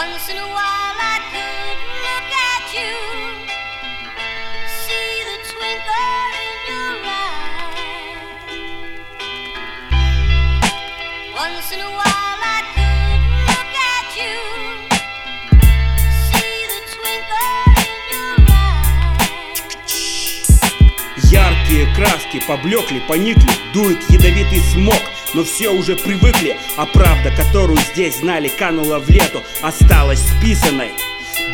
Once in a while I could look at you, see the twinkle in your eye. Once in a while I could look at you, see the twinkle in your eye. Яркие краски поблекли, поникли, дует ядовитый смог но все уже привыкли, а правда, которую здесь знали, канула в лету, осталась списанной.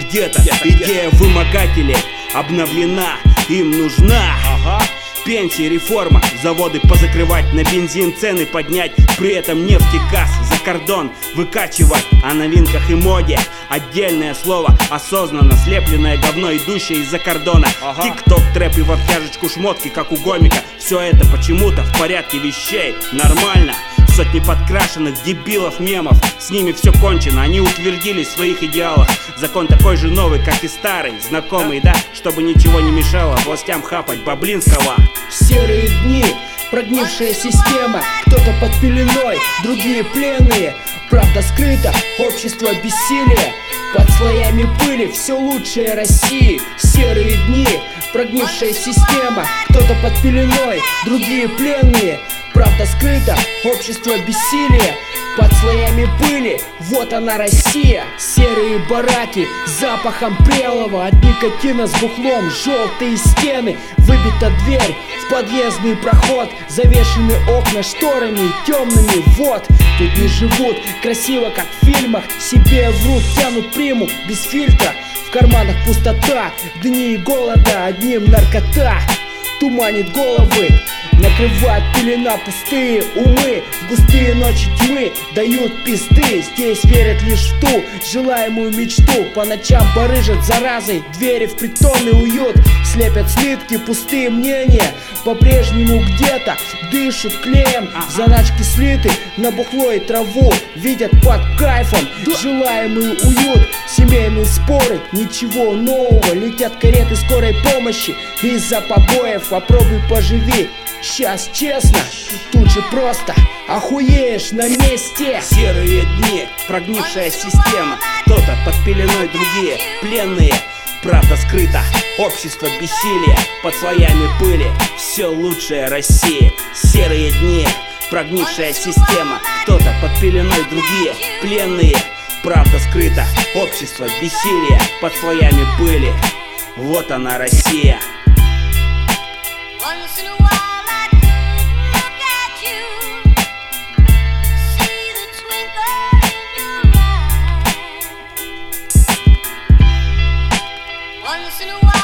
Где-то идея вымогателей обновлена, им нужна. Ага. Пенсии, реформа, заводы позакрывать, на бензин цены поднять, при этом нефти газ за кордон выкачивать. О новинках и моде отдельное слово, осознанно слепленное говно, идущее из-за кордона. Ага. Тик-ток, трэп и в обтяжечку шмотки, как у гомика. Все это почему-то в порядке вещей, нормально. Сотни подкрашенных дебилов мемов. С ними все кончено, они утвердились в своих идеалах. Закон такой же новый, как и старый. Знакомый, да? Чтобы ничего не мешало властям хапать Баблинского Серые дни, прогнившая система. Кто-то под пеленой, другие пленные. Правда скрыта, общество бессилия под слоями пыли все лучшее России. Серые дни, прогнившая система. Кто-то под пеленой, другие пленные Правда скрыта, общество бессилия под слоями пыли, вот она Россия. Серые бараки запахом прелого. От никотина с бухлом, желтые стены. Выбита дверь в подъездный проход. Завешены окна шторами темными Вот, тут не живут красиво, как в фильмах. Себе врут, тянут приму без фильтра. В карманах пустота, дни голода Одним наркота. Туманит головы Накрывает пелена пустые умы. Густые ночи тьмы дают пизды. Здесь верят лишь в ту желаемую мечту. По ночам барыжат заразой Двери в притонный уют. Слепят слитки, пустые мнения. По-прежнему где-то дышат клеем. Заначки слиты на бухло и траву. Видят под кайфом желаемый уют. Семейные споры, ничего нового. Летят кареты скорой помощи. Из-за побоев попробуй поживи Сейчас честно, тут же просто охуеешь на месте. Серые дни, прогнившая система Кто-то под пеленой, другие пленные. Правда скрыта, общество бессилия Под слоями пыли, все лучшее Россия Серые дни, прогнившая система Кто-то под пеленой, другие пленные. Правда скрыта, общество бессилия Под слоями пыли, вот она Россия. Once in a while Once in a while.